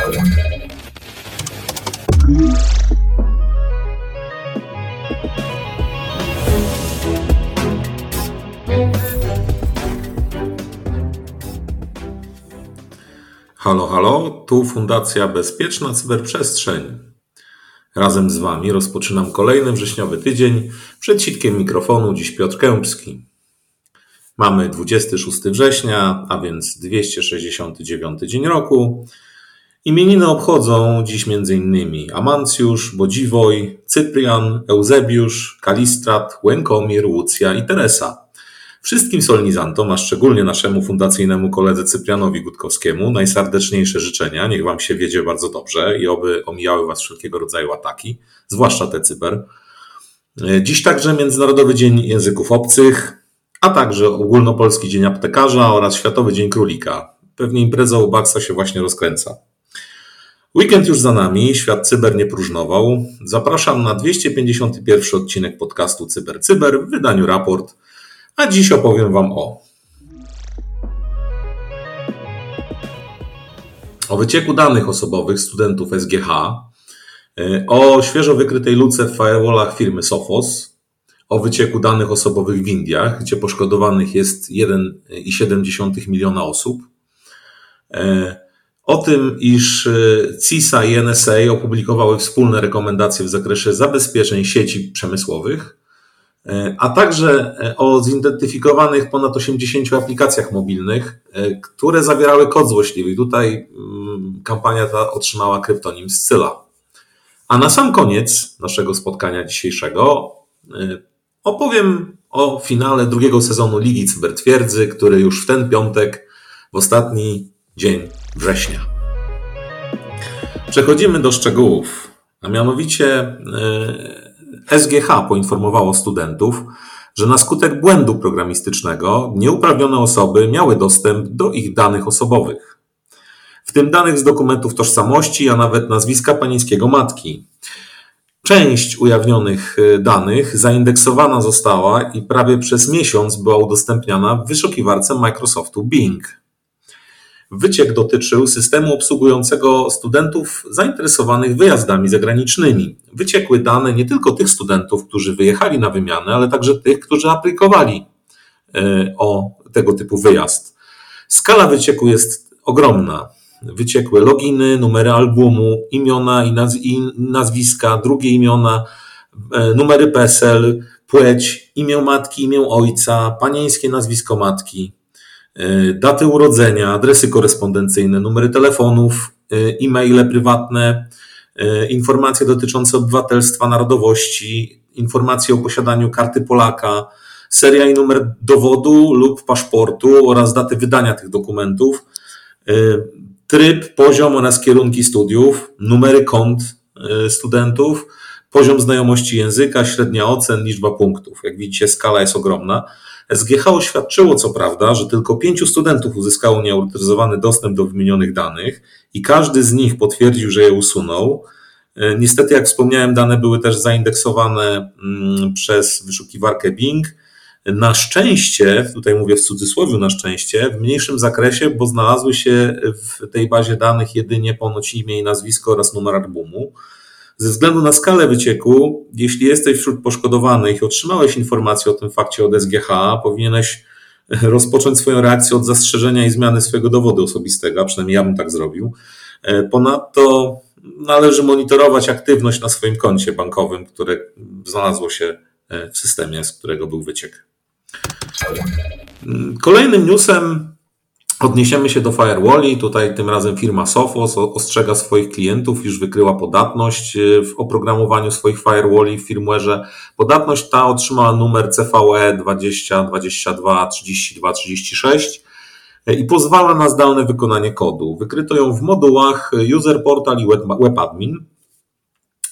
Halo, halo, tu Fundacja Bezpieczna Cyberprzestrzeń. Razem z Wami rozpoczynam kolejny wrześniowy tydzień. Przed sitkiem mikrofonu dziś Piotr Kępski. Mamy 26 września, a więc 269 dzień roku. Imieniny obchodzą dziś m.in. Amancjusz, Bodziwoj, Cyprian, Eusebiusz, Kalistrat, Łękomir, Łucja i Teresa. Wszystkim solenizantom, a szczególnie naszemu fundacyjnemu koledze Cyprianowi Gutkowskiemu, najserdeczniejsze życzenia. Niech Wam się wiedzie bardzo dobrze i oby omijały Was wszelkiego rodzaju ataki, zwłaszcza te cyber. Dziś także Międzynarodowy Dzień Języków Obcych, a także Ogólnopolski Dzień Aptekarza oraz Światowy Dzień Królika. Pewnie impreza u Baxa się właśnie rozkręca. Weekend już za nami, świat cyber nie próżnował. Zapraszam na 251 odcinek podcastu Cyber Cyber w wydaniu raport, a dziś opowiem Wam o o wycieku danych osobowych studentów SGH, o świeżo wykrytej luce w firewallach firmy Sophos, o wycieku danych osobowych w Indiach, gdzie poszkodowanych jest 1,7 miliona osób, o tym, iż CISA i NSA opublikowały wspólne rekomendacje w zakresie zabezpieczeń sieci przemysłowych, a także o zidentyfikowanych ponad 80 aplikacjach mobilnych, które zawierały kod złośliwy. Tutaj kampania ta otrzymała kryptonim Scylla. A na sam koniec naszego spotkania dzisiejszego opowiem o finale drugiego sezonu Ligi Cybertwierdzy, który już w ten piątek, w ostatni dzień września. Przechodzimy do szczegółów, a mianowicie SGH poinformowało studentów, że na skutek błędu programistycznego nieuprawnione osoby miały dostęp do ich danych osobowych, w tym danych z dokumentów tożsamości, a nawet nazwiska panieńskiego matki. Część ujawnionych danych zaindeksowana została i prawie przez miesiąc była udostępniana w wyszukiwarce Microsoftu Bing. Wyciek dotyczył systemu obsługującego studentów zainteresowanych wyjazdami zagranicznymi. Wyciekły dane nie tylko tych studentów, którzy wyjechali na wymianę, ale także tych, którzy aplikowali o tego typu wyjazd. Skala wycieku jest ogromna. Wyciekły loginy, numery albumu, imiona i, naz i nazwiska, drugie imiona, numery PESEL, płeć, imię matki, imię ojca, panieńskie nazwisko matki, daty urodzenia, adresy korespondencyjne, numery telefonów, e-maile prywatne, informacje dotyczące obywatelstwa, narodowości, informacje o posiadaniu karty Polaka, seria i numer dowodu lub paszportu oraz daty wydania tych dokumentów, tryb, poziom oraz kierunki studiów, numery kont studentów, poziom znajomości języka, średnia ocen, liczba punktów. Jak widzicie, skala jest ogromna. SGH oświadczyło co prawda, że tylko pięciu studentów uzyskało nieautoryzowany dostęp do wymienionych danych i każdy z nich potwierdził, że je usunął. Niestety, jak wspomniałem, dane były też zaindeksowane przez wyszukiwarkę Bing. Na szczęście, tutaj mówię w cudzysłowie na szczęście, w mniejszym zakresie, bo znalazły się w tej bazie danych jedynie ponoć imię i nazwisko oraz numer albumu. Ze względu na skalę wycieku, jeśli jesteś wśród poszkodowanych i otrzymałeś informację o tym fakcie od SGH, powinieneś rozpocząć swoją reakcję od zastrzeżenia i zmiany swojego dowodu osobistego, a przynajmniej ja bym tak zrobił. Ponadto należy monitorować aktywność na swoim koncie bankowym, które znalazło się w systemie, z którego był wyciek. Kolejnym newsem odniesiemy się do firewalli. Tutaj tym razem firma Sophos ostrzega swoich klientów, iż wykryła podatność w oprogramowaniu swoich firewalli w firmware'ze. Podatność ta otrzymała numer CVE 20 22 32 36 i pozwala na zdalne wykonanie kodu. Wykryto ją w modułach User Portal i Web Admin.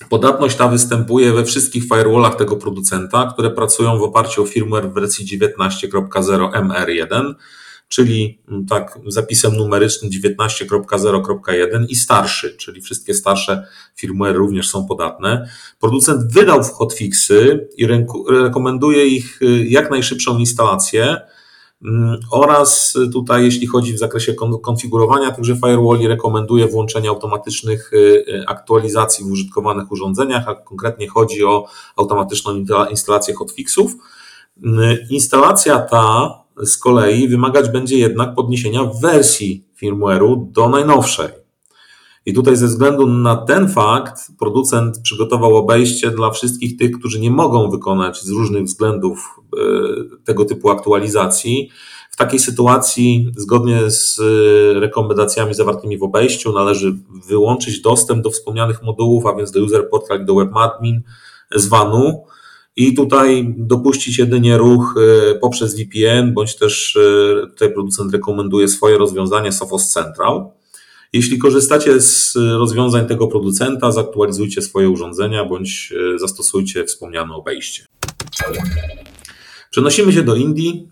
Podatność ta występuje we wszystkich firewallach tego producenta, które pracują w oparciu o firmware w wersji 19.0 MR1, czyli tak zapisem numerycznym 19.0.1 i starszy, czyli wszystkie starsze firmware również są podatne. Producent wydał hotfixy i rekomenduje ich jak najszybszą instalację. Mm, oraz tutaj, jeśli chodzi w zakresie konfigurowania tychże firewalli, rekomenduję włączenie automatycznych y, y, aktualizacji w użytkowanych urządzeniach, a konkretnie chodzi o automatyczną instalację hotfixów. Mm, instalacja ta z kolei wymagać będzie jednak podniesienia wersji firmware'u do najnowszej. I tutaj ze względu na ten fakt producent przygotował obejście dla wszystkich tych, którzy nie mogą wykonać z różnych względów e, tego typu aktualizacji. W takiej sytuacji, zgodnie z e, rekomendacjami zawartymi w obejściu, należy wyłączyć dostęp do wspomnianych modułów, a więc do user portal i do webadmin z WAN-u i tutaj dopuścić jedynie ruch e, poprzez VPN, bądź też tutaj producent rekomenduje swoje rozwiązanie Sophos Central. Jeśli korzystacie z rozwiązań tego producenta, zaktualizujcie swoje urządzenia bądź e, zastosujcie wspomniane obejście. Przenosimy się do Indii.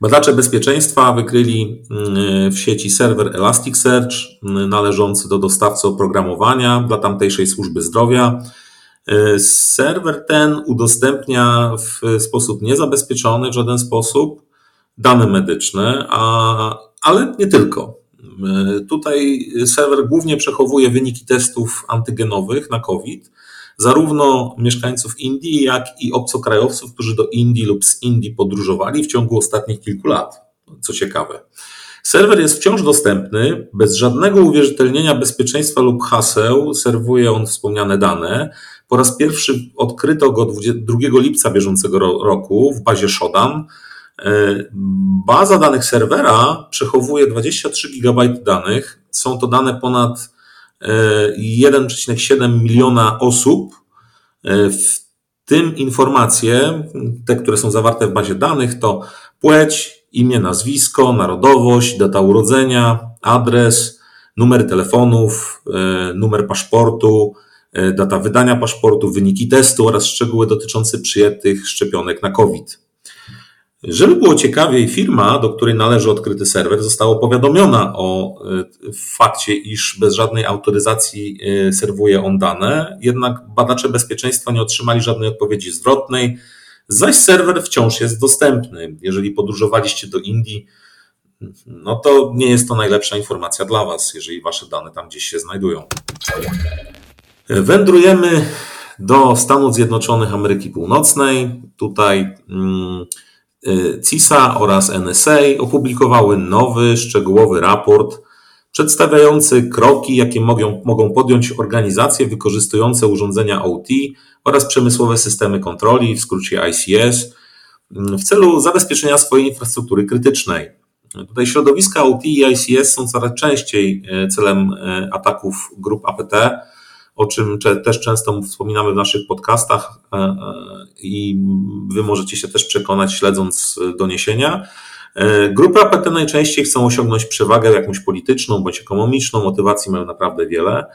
Badacze bezpieczeństwa wykryli mm, w sieci serwer Elasticsearch mm, należący do dostawcy oprogramowania dla tamtejszej służby zdrowia. E, serwer ten udostępnia w sposób niezabezpieczony w żaden sposób dane medyczne, a, ale nie tylko. E, tutaj serwer głównie przechowuje wyniki testów antygenowych na COVID, zarówno mieszkańców Indii, jak i obcokrajowców, którzy do Indii lub z Indii podróżowali w ciągu ostatnich kilku lat. Co ciekawe. Serwer jest wciąż dostępny, bez żadnego uwierzytelnienia bezpieczeństwa lub haseł serwuje on wspomniane dane. Po raz pierwszy odkryto go 2 lipca bieżącego roku w bazie Shodan E, baza danych serwera przechowuje 23 GB danych. Są to dane ponad 1,7 e, miliona osób, e, w tym informacje, te, które są zawarte w bazie danych, to płeć, imię, nazwisko, narodowość, data urodzenia, adres, numer telefonów, numer paszportu, data wydania paszportu, wyniki testu oraz szczegóły dotyczące przyjętych szczepionek na COVID. Żeby było ciekawiej, firma, do której należy odkryty serwer, została powiadomiona o e, fakcie, iż bez żadnej autoryzacji e, serwuje on dane, jednak badacze bezpieczeństwa nie otrzymali żadnej odpowiedzi zwrotnej, zaś serwer wciąż jest dostępny. Jeżeli podróżowaliście do Indii, no to nie jest to najlepsza informacja dla Was, jeżeli Wasze dane tam gdzieś się znajdują. Wędrujemy do Stanów Zjednoczonych Ameryki Północnej. Tutaj. Hmm, Y, CISA oraz NSA opublikowały nowy, szczegółowy raport przedstawiający kroki, jakie mogą, mogą podjąć organizacje wykorzystujące urządzenia OT oraz przemysłowe systemy kontroli, w skrócie ICS, w celu zabezpieczenia swojej infrastruktury krytycznej. Tutaj środowiska OT i ICS są coraz częściej y, celem y, ataków grup APT, o czym też często wspominamy w naszych podcastach e, e, i Wy możecie się też przekonać śledząc doniesienia. E, grupy APT najczęściej chcą osiągnąć przewagę jakąś polityczną bądź ekonomiczną, motywacji mają naprawdę wiele.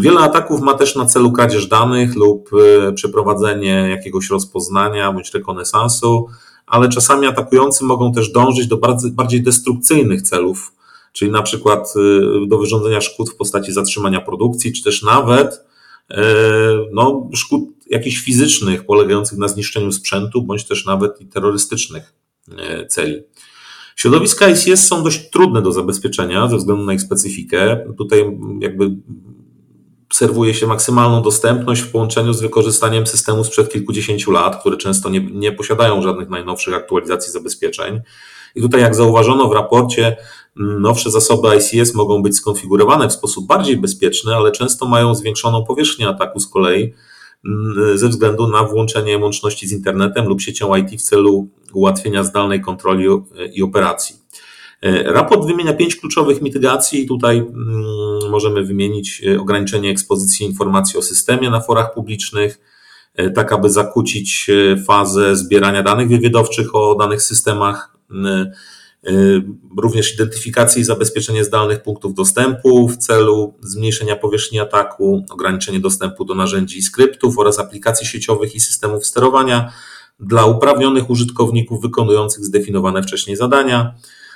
Wiele ataków ma też na celu kradzież danych lub przeprowadzenie jakiegoś rozpoznania bądź rekonesansu, ale czasami atakujący mogą też dążyć do bardziej destrukcyjnych celów, czyli na przykład y, do wyrządzenia szkód w postaci zatrzymania produkcji, czy też nawet no, szkód jakichś fizycznych, polegających na zniszczeniu sprzętu, bądź też nawet i terrorystycznych celi. Środowiska ICS są dość trudne do zabezpieczenia ze względu na ich specyfikę. Tutaj jakby serwuje się maksymalną dostępność w połączeniu z wykorzystaniem systemu sprzed kilkudziesięciu lat, które często nie, nie posiadają żadnych najnowszych aktualizacji zabezpieczeń. I tutaj, jak zauważono w raporcie, nowsze zasoby ICS mogą być skonfigurowane w sposób bardziej bezpieczny, ale często mają zwiększoną powierzchnię ataku z kolei ze względu na włączenie łączności z internetem lub siecią IT w celu ułatwienia zdalnej kontroli i operacji. E, raport wymienia pięć kluczowych mitygacji. Tutaj mm, możemy wymienić e, ograniczenie ekspozycji informacji o systemie na forach publicznych, e, tak aby zakłócić fazę zbierania danych wywiadowczych o danych systemach, również identyfikację i zabezpieczenie zdalnych punktów dostępu w celu zmniejszenia powierzchni ataku, ograniczenie dostępu do narzędzi i skryptów oraz aplikacji sieciowych i systemów sterowania dla uprawnionych użytkowników wykonujących zdefiniowane wcześniej zadania,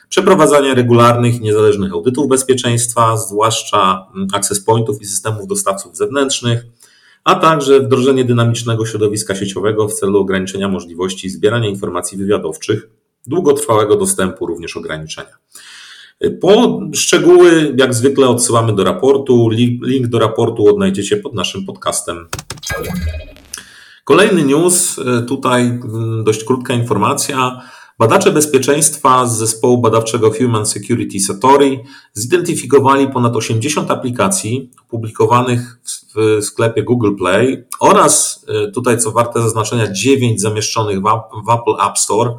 przeprowadzanie regularnych niezależnych audytów bezpieczeństwa, zwłaszcza mm, access pointów i systemów dostawców zewnętrznych, a także wdrożenie dynamicznego środowiska sieciowego w celu ograniczenia możliwości zbierania informacji wywiadowczych długotrwałego dostępu, również ograniczenia. Po szczegóły, jak zwykle, odsyłamy do raportu. Link do raportu odnajdziecie pod naszym podcastem. Kolejny news, tutaj mm, dość krótka informacja. Badacze bezpieczeństwa z zespołu badawczego Human Security Satori zidentyfikowali ponad 80 aplikacji opublikowanych w sklepie Google Play oraz e, tutaj, co warte zaznaczenia, 9 zamieszczonych w Apple App Store, e,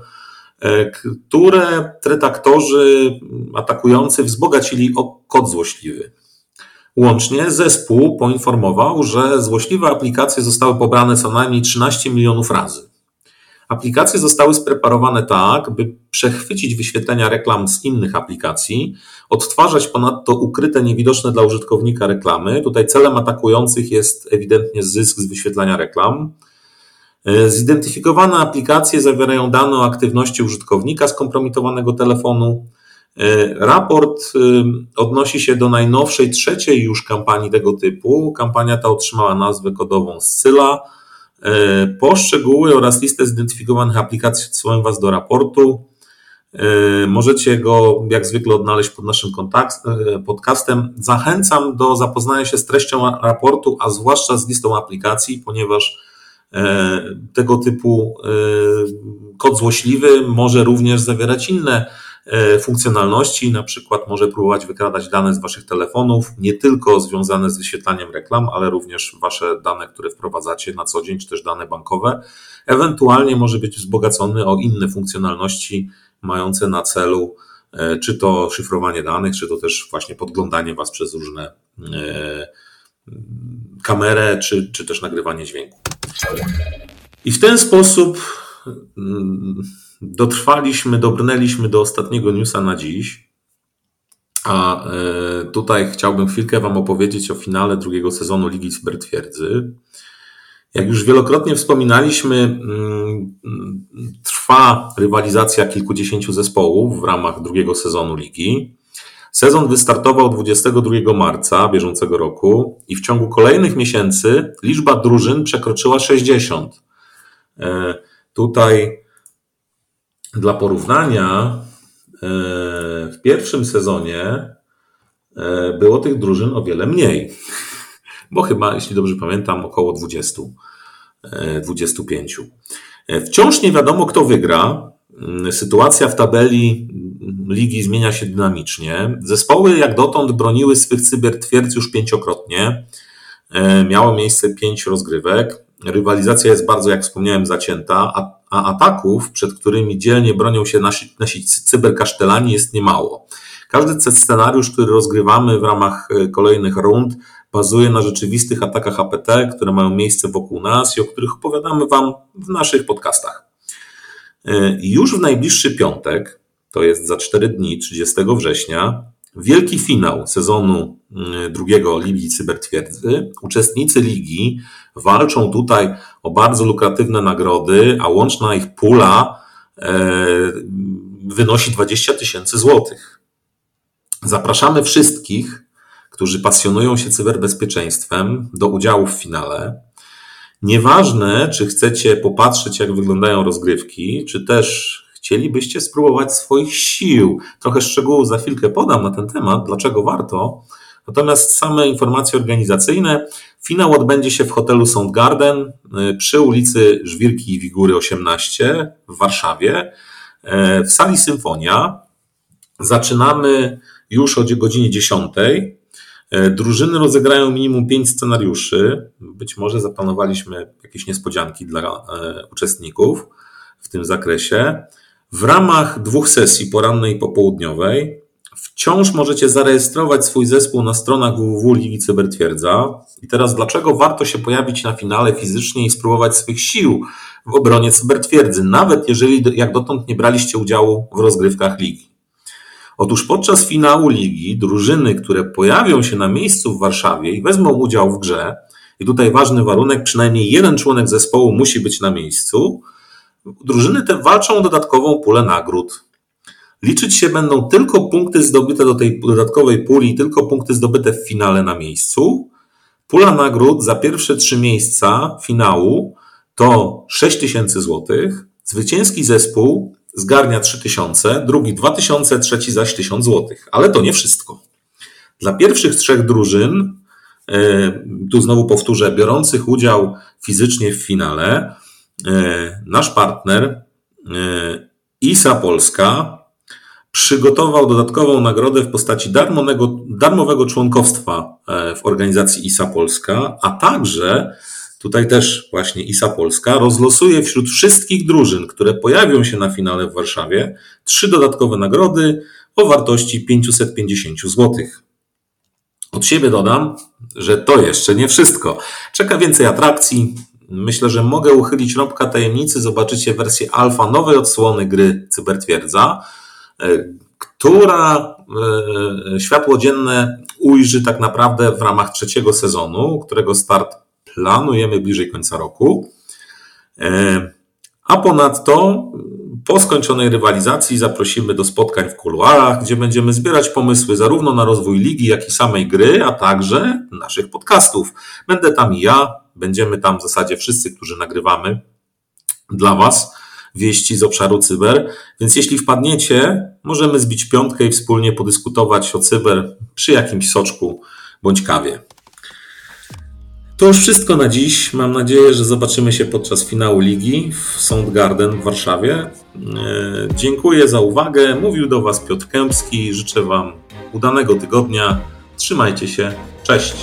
które tretaktorzy atakujący wzbogacili o kod złośliwy. Łącznie zespół poinformował, że złośliwe aplikacje zostały pobrane co najmniej 13 milionów razy. Aplikacje zostały spreparowane tak, by przechwycić wyświetlenia reklam z innych aplikacji, odtwarzać ponadto ukryte, niewidoczne dla użytkownika reklamy. Tutaj celem atakujących jest ewidentnie zysk z wyświetlania reklam. E, zidentyfikowane aplikacje zawierają dane o aktywności użytkownika skompromitowanego telefonu. E, raport e, odnosi się do najnowszej, trzeciej już kampanii tego typu. Kampania ta otrzymała nazwę kodową Scylla E, po szczegóły oraz listę zidentyfikowanych aplikacji odsyłam Was do raportu. Możecie go jak zwykle odnaleźć pod naszym e, podcastem. Zachęcam do zapoznania się z treścią raportu, a zwłaszcza z listą aplikacji, ponieważ tego typu kod złośliwy może również zawierać inne E, funkcjonalności, na przykład może próbować wykradać dane z Waszych telefonów, nie tylko związane z wyświetlaniem reklam, ale również Wasze dane, które wprowadzacie na co dzień, czy też dane bankowe. Ewentualnie może być wzbogacony o inne funkcjonalności mające na celu e, czy to szyfrowanie danych, czy to też właśnie podglądanie Was przez różne e, kamerę, czy, czy też nagrywanie dźwięku. I w ten sposób mm, dotrwaliśmy, dobrnęliśmy do ostatniego newsa na dziś. A e, tutaj chciałbym chwilkę Wam opowiedzieć o finale drugiego sezonu Ligi Cybertwierdzy. Jak już wielokrotnie wspominaliśmy, mm, trwa rywalizacja kilkudziesięciu zespołów w ramach drugiego sezonu ligi. Sezon wystartował 22 marca bieżącego roku i w ciągu kolejnych miesięcy liczba drużyn przekroczyła 60. E, tutaj dla porównania, e, w pierwszym sezonie e, było tych drużyn o wiele mniej, bo chyba, jeśli dobrze pamiętam, około 20, 25. E, wciąż nie wiadomo, kto wygra. Mm, sytuacja w tabeli ligi zmienia się dynamicznie. Zespoły jak dotąd broniły swych cybertwierdz już pięciokrotnie. Miało miejsce pięć rozgrywek. Rywalizacja jest bardzo, jak wspomniałem, zacięta, a a ataków, przed którymi dzielnie bronią się nasi, nasi cyberkasztelani jest niemało. Każdy scenariusz, który rozgrywamy w ramach e, kolejnych rund, bazuje na rzeczywistych atakach APT, które mają miejsce wokół nas i o których opowiadamy Wam w naszych podcastach. E, już w najbliższy piątek, to jest za 4 dni, 30 września, wielki finał sezonu mm, drugiego Ligi Cybertwierdzy. Uczestnicy ligi walczą tutaj o bardzo lukratywne nagrody, a łączna ich pula e, wynosi 20 tysięcy złotych. Zapraszamy wszystkich, którzy pasjonują się cyberbezpieczeństwem, do udziału w finale. Nieważne, czy chcecie popatrzeć, jak wyglądają rozgrywki, czy też chcielibyście spróbować swoich sił. Trochę szczegółów za chwilkę podam na ten temat, dlaczego warto. Natomiast same informacje organizacyjne. Finał odbędzie się w hotelu Soundgarden y, przy ulicy Żwirki i Wigury 18 w Warszawie y, w sali Symfonia. Zaczynamy już o godzinie 10. Y, drużyny rozegrają minimum 5 scenariuszy. Być może zaplanowaliśmy jakieś niespodzianki dla uczestników w tym zakresie. W ramach dwóch sesji porannej i popołudniowej wciąż możecie zarejestrować swój zespół na stronach www Ligi Cybertwierdza. I teraz dlaczego warto się pojawić na finale fizycznie i spróbować swych sił w obronie Cybertwierdzy, nawet jeżeli jak dotąd nie braliście udziału w rozgrywkach ligi? Otóż podczas finału ligi drużyny, które pojawią się na miejscu w Warszawie i wezmą udział w grze, i tutaj ważny warunek, przynajmniej jeden członek zespołu musi być na miejscu, Drużyny te walczą o dodatkową pulę nagród. Liczyć się będą tylko punkty zdobyte do tej dodatkowej puli, tylko punkty zdobyte w finale na miejscu. Pula nagród za pierwsze trzy miejsca finału to 6000 zł. Zwycięski zespół zgarnia 3000, drugi 2000, trzeci zaś 1000 zł. Ale to nie wszystko. Dla pierwszych trzech drużyn, e, tu znowu powtórzę, biorących udział fizycznie w finale, e, nasz partner e, ISA Polska przygotował dodatkową nagrodę w postaci darmowego, darmowego członkostwa w organizacji ISA Polska, a także Tutaj też właśnie ISA Polska rozlosuje wśród wszystkich drużyn, które pojawią się na finale w Warszawie, trzy dodatkowe nagrody o wartości 550 zł. Od siebie dodam, że to jeszcze nie wszystko. Czeka więcej atrakcji. Myślę, że mogę uchylić rąbka tajemnicy. Zobaczycie wersję alfa nowej odsłony gry Cybertwierdza, e, która e, światło dzienne ujrzy tak naprawdę w ramach trzeciego sezonu, którego start planujemy bliżej końca roku. E, a ponadto po skończonej rywalizacji zaprosimy do spotkań w kuluarach, gdzie będziemy zbierać pomysły zarówno na rozwój ligi, jak i samej gry, a także naszych podcastów. Będę tam i ja, będziemy tam w zasadzie wszyscy, którzy nagrywamy dla Was wieści z obszaru cyber. Więc jeśli wpadniecie, możemy zbić piątkę i wspólnie podyskutować o cyber przy jakimś soczku bądź kawie. To już wszystko na dziś. Mam nadzieję, że zobaczymy się podczas finału ligi w Soundgarden w Warszawie. E, dziękuję za uwagę. Mówił do Was Piotr Kępski. Życzę Wam udanego tygodnia. Trzymajcie się. Cześć.